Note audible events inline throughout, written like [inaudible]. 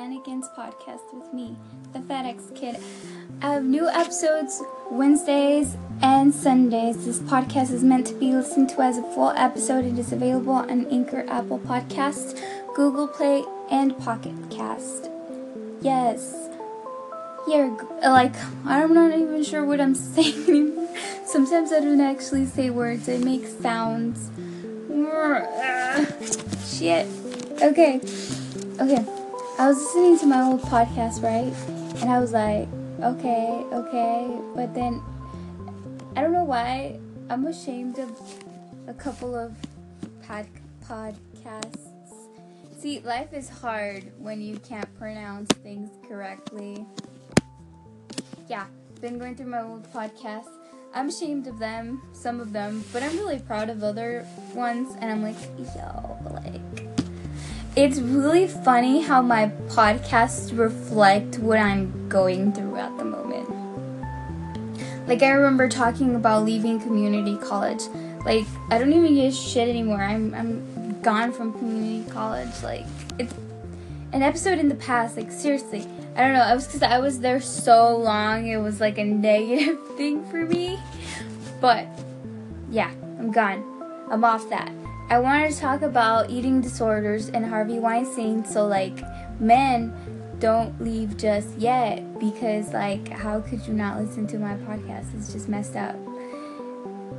Shenanigans podcast with me, the FedEx Kid. I have new episodes Wednesdays and Sundays. This podcast is meant to be listened to as a full episode. It is available on Anchor, Apple Podcasts, Google Play, and Pocket Cast. Yes. Here, like, I'm not even sure what I'm [laughs] saying anymore. Sometimes I don't actually say words, I make sounds. [laughs] Shit. Okay. Okay. I was listening to my old podcast, right? And I was like, okay, okay. But then, I don't know why, I'm ashamed of a couple of pod- podcasts. See, life is hard when you can't pronounce things correctly. Yeah, been going through my old podcasts. I'm ashamed of them, some of them, but I'm really proud of other ones. And I'm like, yo, like, it's really funny how my podcasts reflect what I'm going through at the moment. Like, I remember talking about leaving community college. Like, I don't even give shit anymore. I'm, I'm gone from community college. Like, it's an episode in the past. Like, seriously. I don't know. It was because I was there so long. It was like a [laughs] negative thing for me. But, yeah, I'm gone. I'm off that. I wanted to talk about eating disorders and Harvey Weinstein. So, like, men, don't leave just yet because, like, how could you not listen to my podcast? It's just messed up.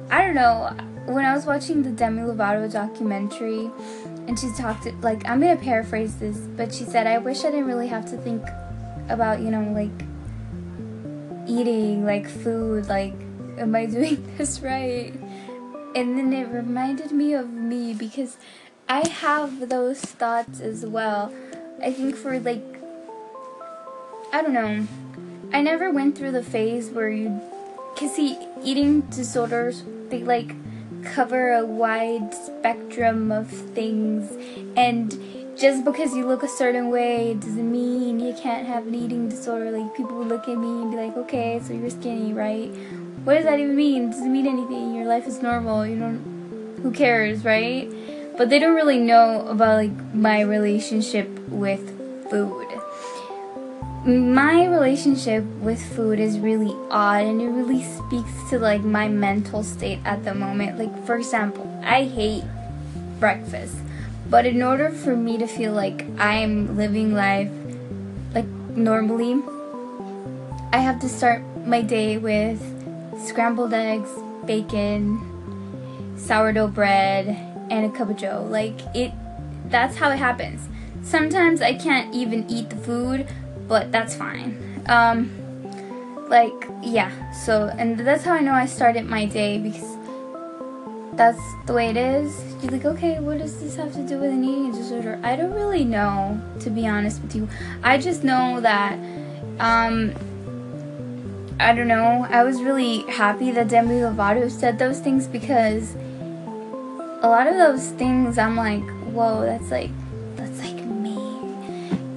I don't know. When I was watching the Demi Lovato documentary, and she talked, like, I'm gonna paraphrase this, but she said, I wish I didn't really have to think about, you know, like, eating, like, food, like, am I [laughs] doing this right? and then it reminded me of me because I have those thoughts as well. I think for like, I don't know. I never went through the phase where you, cause see, eating disorders, they like cover a wide spectrum of things, and just because you look a certain way doesn't mean you can't have an eating disorder. Like people would look at me and be like, okay, so you're skinny, right? What does that even mean? It doesn't mean anything. Your life is normal. You don't. Who cares, right? But they don't really know about like my relationship with food. My relationship with food is really odd and it really speaks to like my mental state at the moment. Like for example, I hate breakfast. But in order for me to feel like I'm living life like normally, I have to start my day with scrambled eggs, bacon, sourdough bread, and a cup of joe. Like it that's how it happens. Sometimes I can't even eat the food, but that's fine. Um like yeah, so and that's how I know I started my day because that's the way it is. You're like, okay, what does this have to do with an eating disorder? I don't really know, to be honest with you. I just know that um I don't know. I was really happy that Demi Lovato said those things because a lot of those things I'm like, whoa, that's like that's like me.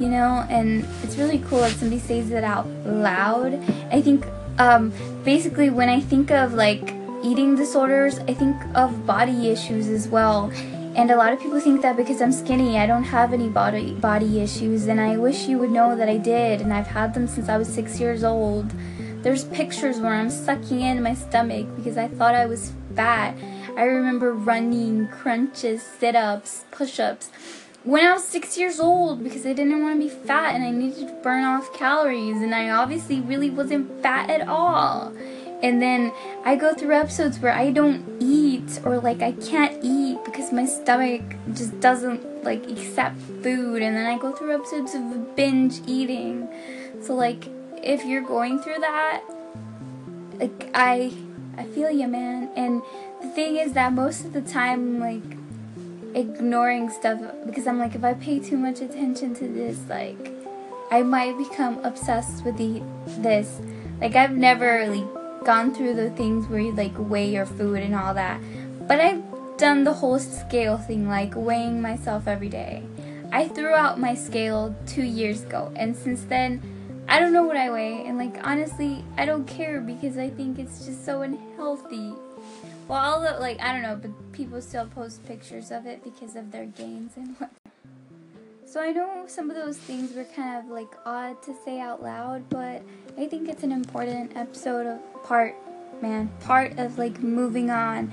You know, and it's really cool that somebody says it out loud. I think um basically when I think of like eating disorders, I think of body issues as well. And a lot of people think that because I'm skinny, I don't have any body body issues and I wish you would know that I did and I've had them since I was 6 years old. There's pictures where I'm sucking in my stomach because I thought I was fat. I remember running crunches, sit ups, push ups when I was six years old because I didn't want to be fat and I needed to burn off calories, and I obviously really wasn't fat at all. And then I go through episodes where I don't eat or like I can't eat because my stomach just doesn't like accept food, and then I go through episodes of binge eating. So, like, if you're going through that, like I I feel you, man. And the thing is that most of the time, like ignoring stuff because I'm like, if I pay too much attention to this, like I might become obsessed with the this. Like I've never really gone through the things where you like weigh your food and all that, but I've done the whole scale thing, like weighing myself every day. I threw out my scale two years ago, and since then I don't know what I weigh, and like honestly, I don't care because I think it's just so unhealthy. Well, like I don't know, but people still post pictures of it because of their gains and what. [laughs] So I know some of those things were kind of like odd to say out loud, but I think it's an important episode of part, man, part of like moving on.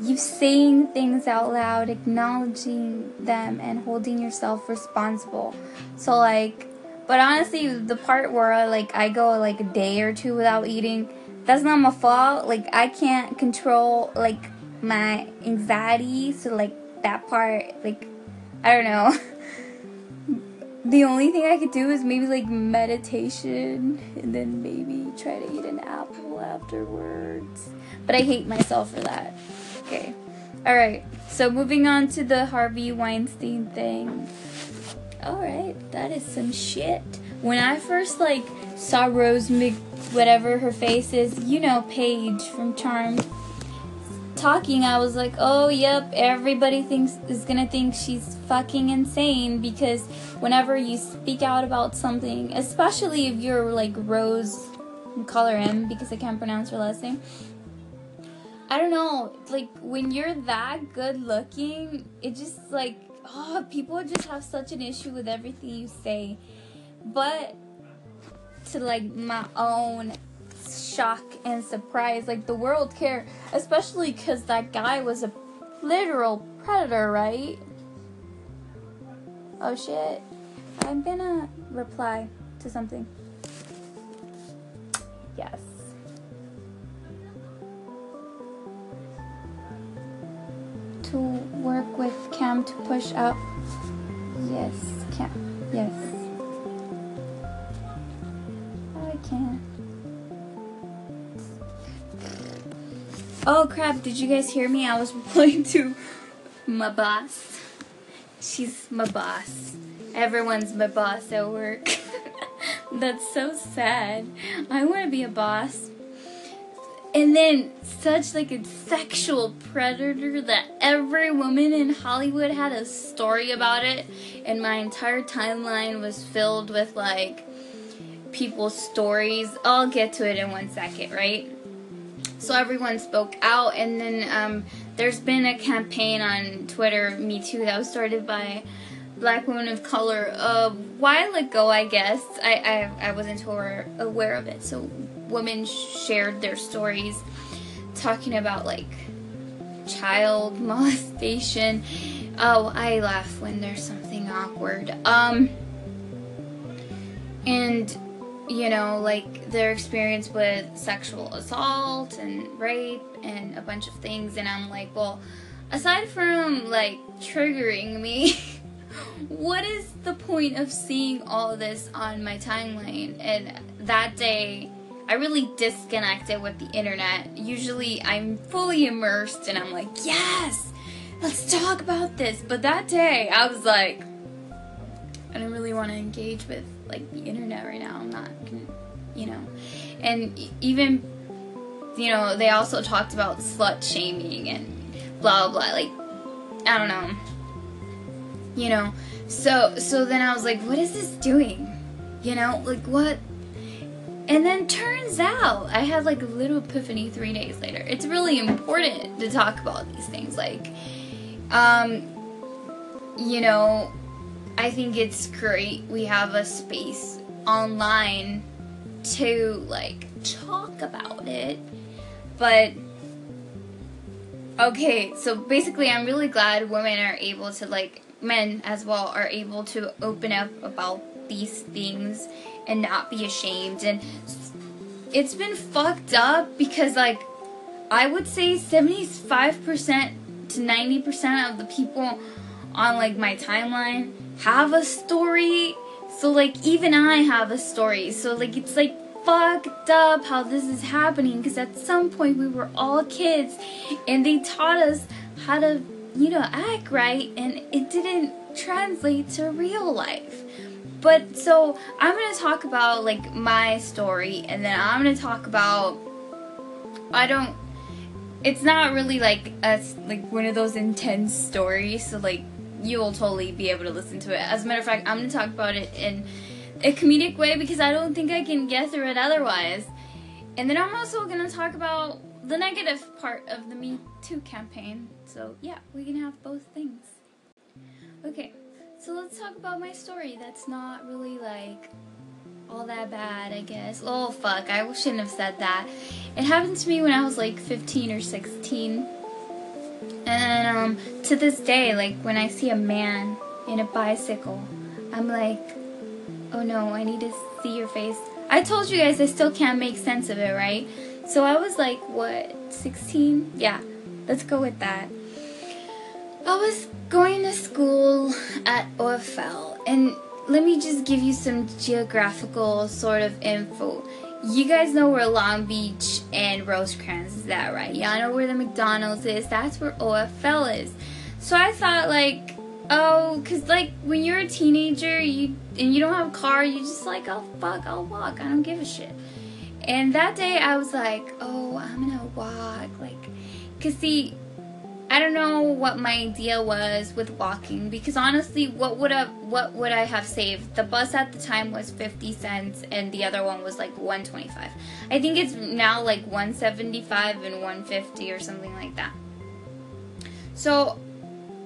You saying things out loud, acknowledging them, and holding yourself responsible. So like, but honestly, the part where like I go like a day or two without eating, that's not my fault. Like I can't control like my anxiety, so like that part, like I don't know. [laughs] the only thing I could do is maybe like meditation and then maybe try to eat an apple afterwards. But I hate myself for that. Okay. Alright, so moving on to the Harvey Weinstein thing. Alright, that is some shit. When I first like saw Rose Mc whatever her face is, you know Paige from Charmed talking, I was like, oh, yep, everybody thinks is gonna think she's fucking insane because whenever you speak out about something, especially if you're like Rose, her M because I can't pronounce her last name. I don't know, like when you're that good looking, it just like, oh, people just have such an issue with everything you say. But to like my own shock and surprise. Like the world care, especially because that guy was a literal predator, right? Oh shit. I'm gonna reply to something. Yes. To work with Cam to push up. Yes, Cam. Yes. Can't. Oh crap, did you guys hear me? I was [laughs] replying to my boss. She's my boss. Everyone's my boss at work. [laughs] That's so sad. I want to be a boss. And then such like a sexual predator that every woman in Hollywood had a story about it and my entire timeline was filled with like people's stories. I'll get to it in one second, right? so everyone spoke out and then um, there's been a campaign on twitter me too that was started by black women of color a while ago i guess i i, I wasn't aware, of it so women shared their stories talking about like child [laughs] molestation oh i laugh when there's something awkward um and you know, like their experience with sexual assault and rape and a bunch of things. And I'm like, well, aside from like triggering me, [laughs] what is the point of seeing all this on my timeline? And that day, I really disconnected with the internet. Usually, I'm fully immersed and I'm like, yes, let's talk about this. But that day, I was like, I don't really want to engage with like the internet right now. I'm not, you know, and even, you know, they also talked about slut shaming and blah blah blah. Like, I don't know, you know. So so then I was like, what is this doing? You know, like what? And then turns out I had like a little epiphany three days later. It's really important to talk about these things, like, um, you know, I think it's great we have a space online to like talk about it. But okay, so basically I'm really glad women are able to like men as well are able to open up about these things and not be ashamed and it's been fucked up because like I would say 75% to 90% of the people on like my timeline have a story. So like even I have a story. So like it's like fucked up how this is happening because at some point we were all kids and they taught us how to you know act right and it didn't translate to real life but so i'm to talk about like my story and then i'm to talk about i don't it's not really like a like one of those intense stories so like you'll totally be able to listen to it. As a matter of fact, I'm going to talk about it in a comedic way because I don't think I can get through it otherwise. And then I'm also going to talk about the negative part of the Me Too campaign. So, yeah, we can have both things. Okay, So let's talk about my story. That's not really like all that bad, I guess. Oh fuck, I shouldn't have said that. It happened to me when I was like 15 or 16. And um, to this day, like when I see a man in a bicycle, I'm like, oh no, I need to see your face. I told you guys I still can't make sense of it, right? So I was like, what, 16? Yeah, let's go with that. I was going to school at OFL, and let me just give you some geographical sort of info. You guys know where Long Beach and Rosecrans is that right? Y'all know where the McDonald's is. That's where OFL is. So I thought like, oh, cause like when you're a teenager, you and you don't have a car, you just like, oh fuck, I'll walk. I don't give a shit. And that day I was like, oh, I'm gonna walk, like, cause see, I don't know what my idea was with walking because honestly, what would have what would I have saved? The bus at the time was 50 cents and the other one was like 125. I think it's now like 175 and 150 or something like that. So,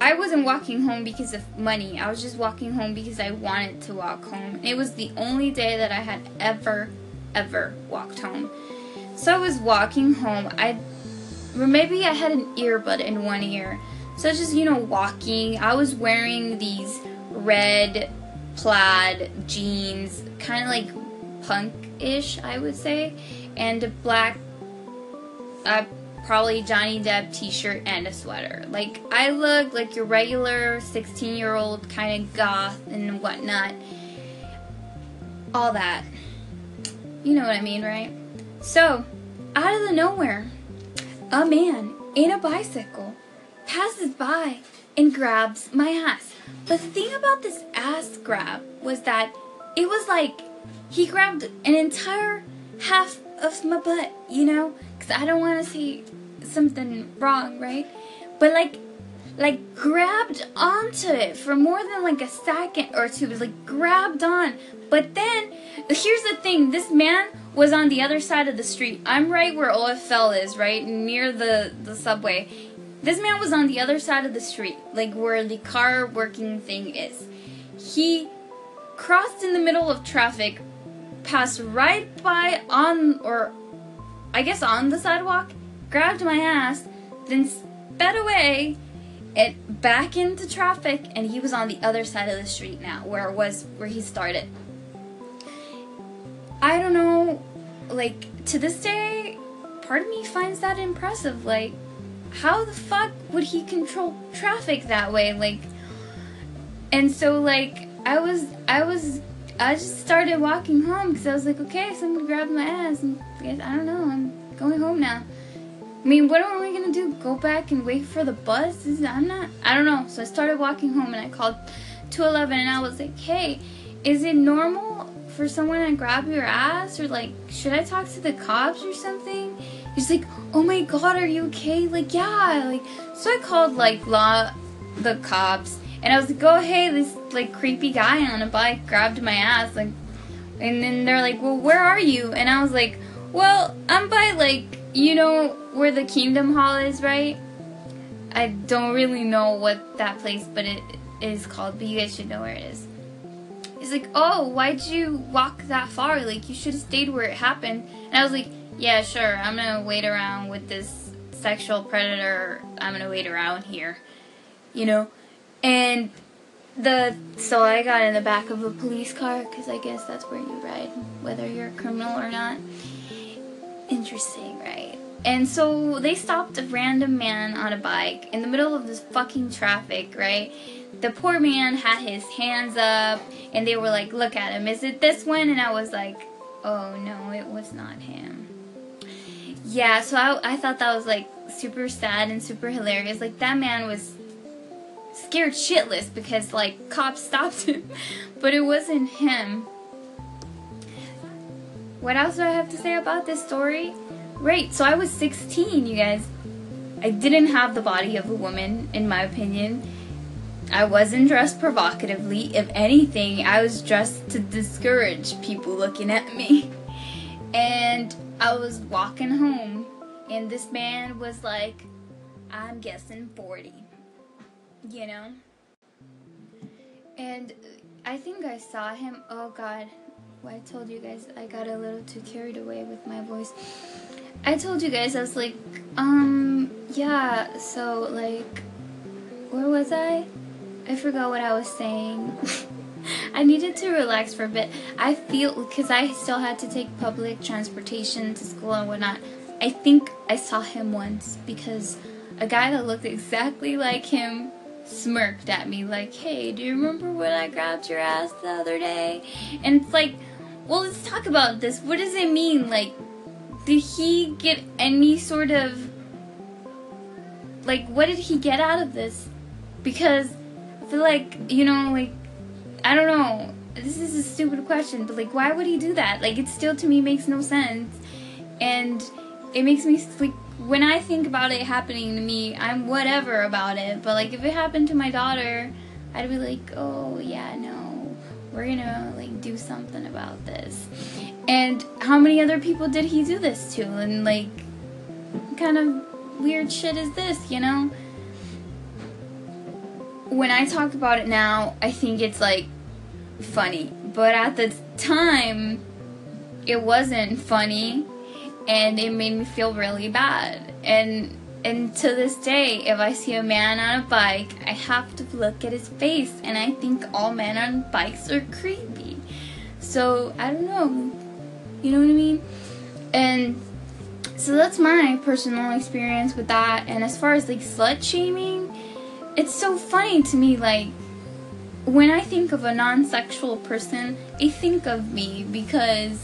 I wasn't walking home because of money. I was just walking home because I wanted to walk home. It was the only day that I had ever ever walked home. So I was walking home. I maybe I had an earbud in one ear. So just, you know, walking. I was wearing these red plaid jeans, kind of like punk-ish, I would say, and a black, uh, probably Johnny Depp t-shirt and a sweater. Like, I look like your regular 16-year-old kind of goth and whatnot. All that. You know what I mean, right? So, out of the nowhere, a man in a bicycle passes by and grabs my ass. But the thing about this ass grab was that it was like he grabbed an entire half of my butt, you know? Because I don't want to say something wrong, right? But like, like grabbed onto it for more than like a second or two. It was like grabbed on. But then, here's the thing this man was on the other side of the street. I'm right where OFL is, right near the the subway. This man was on the other side of the street, like where the car working thing is. He crossed in the middle of traffic, passed right by on or I guess on the sidewalk, grabbed my ass, then sped away and back into traffic and he was on the other side of the street now where it was where he started. I don't know, like, to this day, part of me finds that impressive. Like, how the fuck would he control traffic that way? Like, and so, like, I was, I was, I just started walking home because I was like, okay, someone grabbed my ass, and I don't know, I'm going home now. I mean, what am I gonna do? Go back and wait for the bus? I'm not, I don't know. So I started walking home and I called 211 and I was like, hey, is it normal for someone to grab your ass or like should I talk to the cops or something? He's like, oh my god, are you okay? Like yeah, like so I called like law the cops and I was like, oh hey, this like creepy guy on a bike grabbed my ass like, and then they're like, well where are you? And I was like, well I'm by like you know where the Kingdom Hall is, right? I don't really know what that place, but it is called. But you guys should know where it is. He's like, oh, why'd you walk that far? Like, you should have stayed where it happened. And I was like, yeah, sure, I'm gonna wait around with this sexual predator. I'm gonna wait around here, you know? And the so I got in the back of a police car because I guess that's where you ride, whether you're a criminal or not. Interesting, right? And so they stopped a random man on a bike in the middle of this fucking traffic, right? the poor man had his hands up and they were like, look at him. Is it this one? And I was like, oh no, it was not him. Yeah, so I, I thought that was like super sad and super hilarious. Like that man was scared shitless because like cops [laughs] stopped him, but it wasn't him. What else do I have to say about this story? Right, so I was 16, you guys. I didn't have the body of a woman, in my opinion. I wasn't dressed provocatively. If anything, I was dressed to discourage people looking at me. And I was walking home, and this man was like, I'm guessing 40. You know? And I think I saw him. Oh God, I told you guys I got a little too carried away with my voice. I told you guys I was like, um, yeah. So like, where was I? I forgot what I was saying. [laughs] I needed to relax for a bit. I feel because I still had to take public transportation to school and whatnot. I think I saw him once because a guy that looked exactly like him smirked at me like, "Hey, do you remember when I grabbed your ass the other day?" And it's like, well, let's talk about this. What does it mean? Like, did he get any sort of like what did he get out of this? Because I feel like, you know, like I don't know. This is a stupid question, but like why would he do that? Like it still to me makes no sense. And it makes me like when I think about it happening to me, I'm whatever about it. But like if it happened to my daughter, I'd be like, "Oh, yeah, no. We're to like do something about this." And how many other people did he do this to? And like kind of weird shit is this, you know? When I talk about it now, I think it's like funny. But at the time, it wasn't funny and it made me feel really bad. And and to this day, if I see a man on a bike, I have to look at his face, and I think all men on bikes are creepy. So I don't know, you know what I mean? And so that's my personal experience with that. And as far as like slut shaming, it's so funny to me. Like when I think of a non-sexual person, I think of me because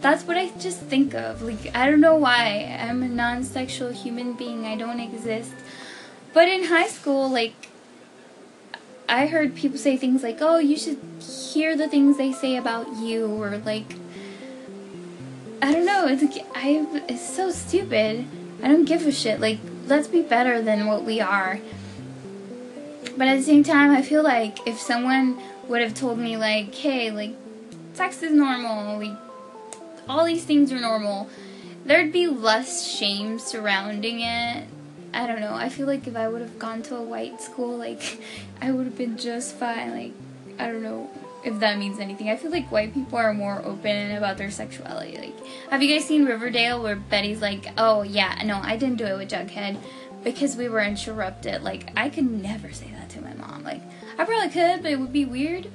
that's what I just think of. Like, I don't know why. I'm a non sexual human being, I don't exist. But in high school, like, I heard people say things like, oh, you should hear the things they say about you, or like, I don't know. It's I, it's so stupid. I don't give a shit. Like, let's be better than what we are. But at the same time, I feel like if someone would have told me, like, hey, like, sex is normal, like, all these things are normal, there'd be less shame surrounding it. I don't know. I feel like if I would have gone to a white school, like, [laughs] I would have been just fine. Like, I don't know if that means anything. I feel like white people are more open about their sexuality. Like, have you guys seen Riverdale where Betty's like, oh, yeah, no, I didn't do it with Jughead because we were interrupted. Like, I could never say that to my mom. Like, I probably could, but it would be weird.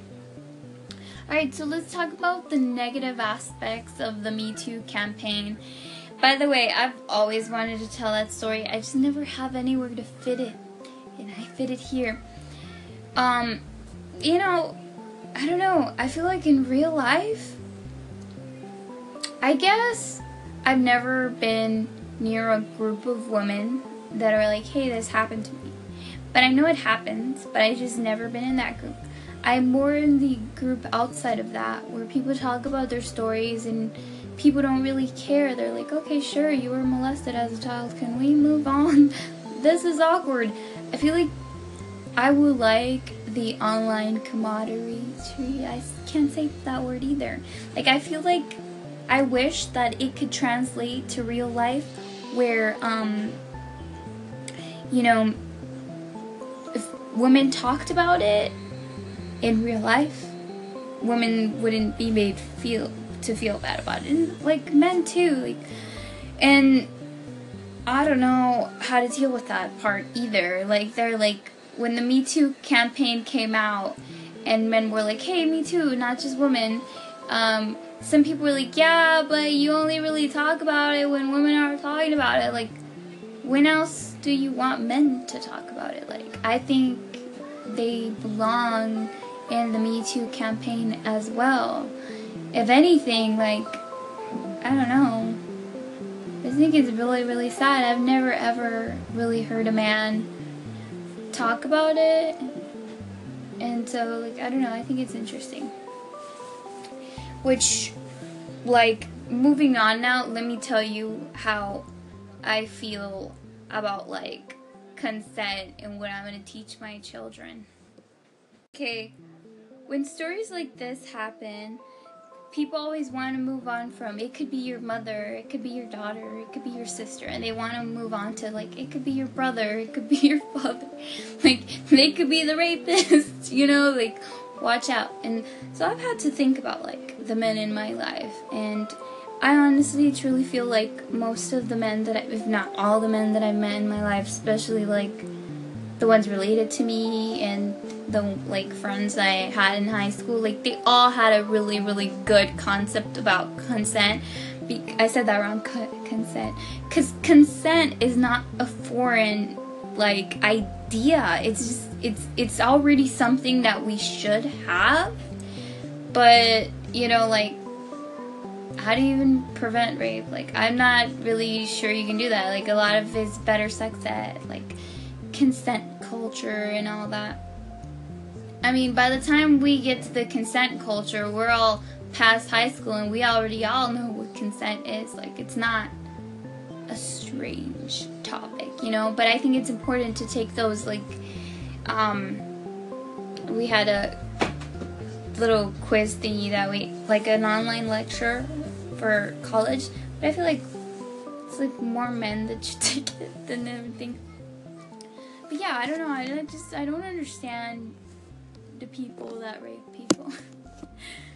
Alright, so let's talk about the negative aspects of the Me Too campaign. By the way, I've always wanted to tell that story. I just never have anywhere to fit it. And I fit it here. Um, you know, I don't know. I feel like in real life, I guess I've never been near a group of women that are like, hey, this happened to me. But I know it happens, but I just never been in that group. I'm more in the group outside of that where people talk about their stories and people don't really care. They're like, okay, sure, you were molested as a child. Can we move on? [laughs] this is awkward. I feel like I would like the online camaraderie. I can't say that word either. Like, I feel like I wish that it could translate to real life where, um, you know, if women talked about it in real life, women wouldn't be made feel to feel bad about it. And like men too, like and I don't know how to deal with that part either. Like they're like when the Me Too campaign came out and men were like, Hey, me too, not just women, um, some people were like, Yeah, but you only really talk about it when women are talking about it. Like when else do you want men to talk about it? Like I think they belong in the Me Too campaign as well. If anything, like, I don't know. I think it's really, really sad. I've never ever really heard a man talk about it. And so, like, I don't know. I think it's interesting. Which, like, moving on now, let me tell you how I feel about, like, consent and what I'm to teach my children. Okay, when stories like this happen, people always want to move on from it could be your mother it could be your daughter it could be your sister and they want to move on to like it could be your brother it could be [laughs] your father. Like they could be the rapist you know like watch out. And so i've had to think about like the men in my life and i honestly truly feel like most of the men that I, if not all the men that i've met in my life especially like the ones related to me and the like friends I had in high school, like they all had a really really good concept about consent. Be- I said that wrong. Co- consent, because consent is not a foreign like idea. It's just it's it's already something that we should have. But you know, like how do you even prevent rape? Like I'm not really sure you can do that. Like a lot of it's better sex ed, like consent culture and all that. I mean, by the time we get to the consent culture, we're all past high school and we already all know what consent is. Like, it's not a strange topic, you know? But I think it's important to take those, like, um, we had a little quiz thingy that we, like, an online lecture for college. But I feel like it's like more men that should [laughs] take it than everything. But yeah, I don't know. I just I don't understand the people that rape people.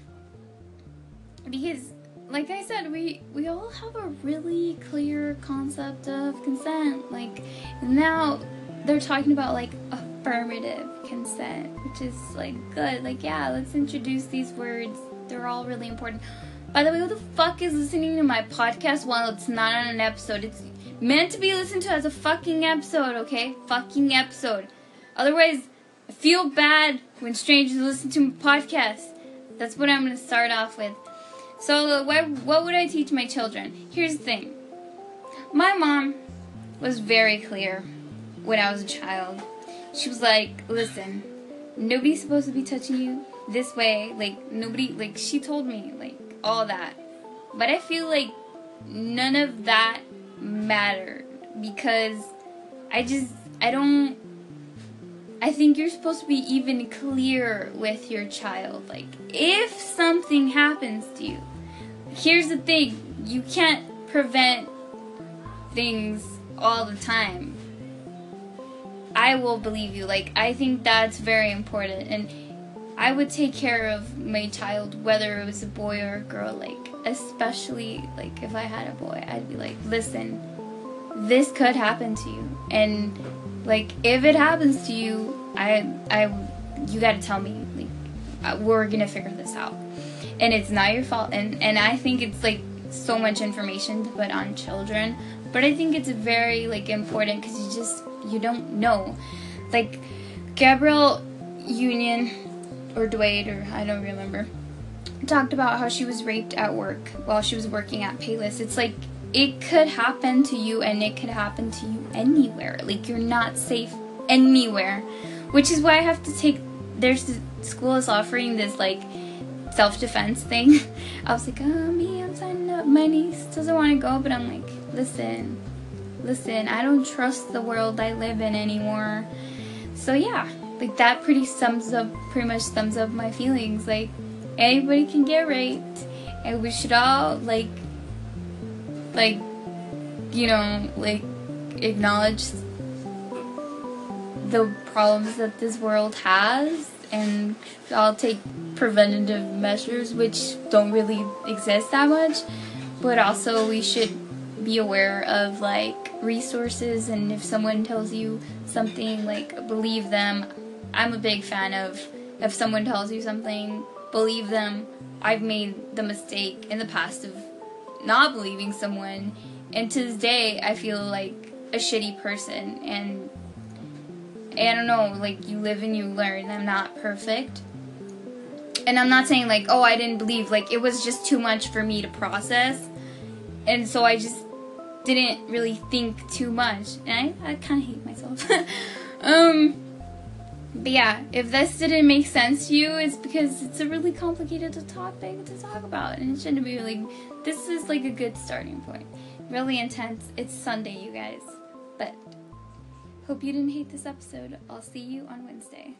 [laughs] because like I said, we we all have a really clear concept of consent. Like now they're talking about like affirmative consent, which is like good. Like yeah, let's introduce these words. They're all really important. By the way, who the fuck is listening to my podcast while it's not on an episode? It's meant to be listened to as a fucking episode, okay? Fucking episode. Otherwise, I feel bad when strangers listen to my podcast. That's what I'm gonna start off with. So, what, what would I teach my children? Here's the thing my mom was very clear when I was a child. She was like, listen, nobody's supposed to be touching you this way. Like, nobody, like, she told me, like, all that. But I feel like none of that mattered because I just I don't I think you're supposed to be even clear with your child. Like if something happens to you, here's the thing, you can't prevent things all the time. I will believe you. Like I think that's very important and I would take care of my child whether it was a boy or a girl like especially like if I had a boy, I'd be like, "Listen, this could happen to you." And like if it happens to you, I I you got to tell me. Like uh, we're going to figure this out. And it's not your fault. And and I think it's like so much information to put on children, but I think it's very like important cuz you just you don't know. Like Gabrielle Union or Dwayne or I don't remember talked about how she was raped at work while she was working at Payless. It's like it could happen to you and it could happen to you anywhere. Like you're not safe anywhere. Which is why I have to take there's the school is offering this like self defense thing. [laughs] I was like, oh me, I'm signing up. My niece doesn't want to go, but I'm like, listen, listen, I don't trust the world I live in anymore. So yeah, like that pretty sums up pretty much sums up my feelings. Like anybody can get raped and we should all like like you know like acknowledge the problems that this world has and I'll take preventative measures which don't really exist that much but also we should be aware of like resources and if someone tells you something like believe them. I'm a big fan of if someone tells you something believe them. I've made the mistake in the past of not believing someone, and to this day, I feel like a shitty person. And I don't know, like you live and you learn. I'm not perfect, and I'm not saying like, oh, I didn't believe. Like it was just too much for me to process, and so I just didn't really think too much, and I, I kind of hate myself. [laughs] um but yeah, if this didn't make sense to you, it's because it's a really complicated topic to talk about, and it shouldn't be really. This is like a good starting point. Really intense. It's Sunday, you guys. But hope you didn't hate this episode. I'll see you on Wednesday.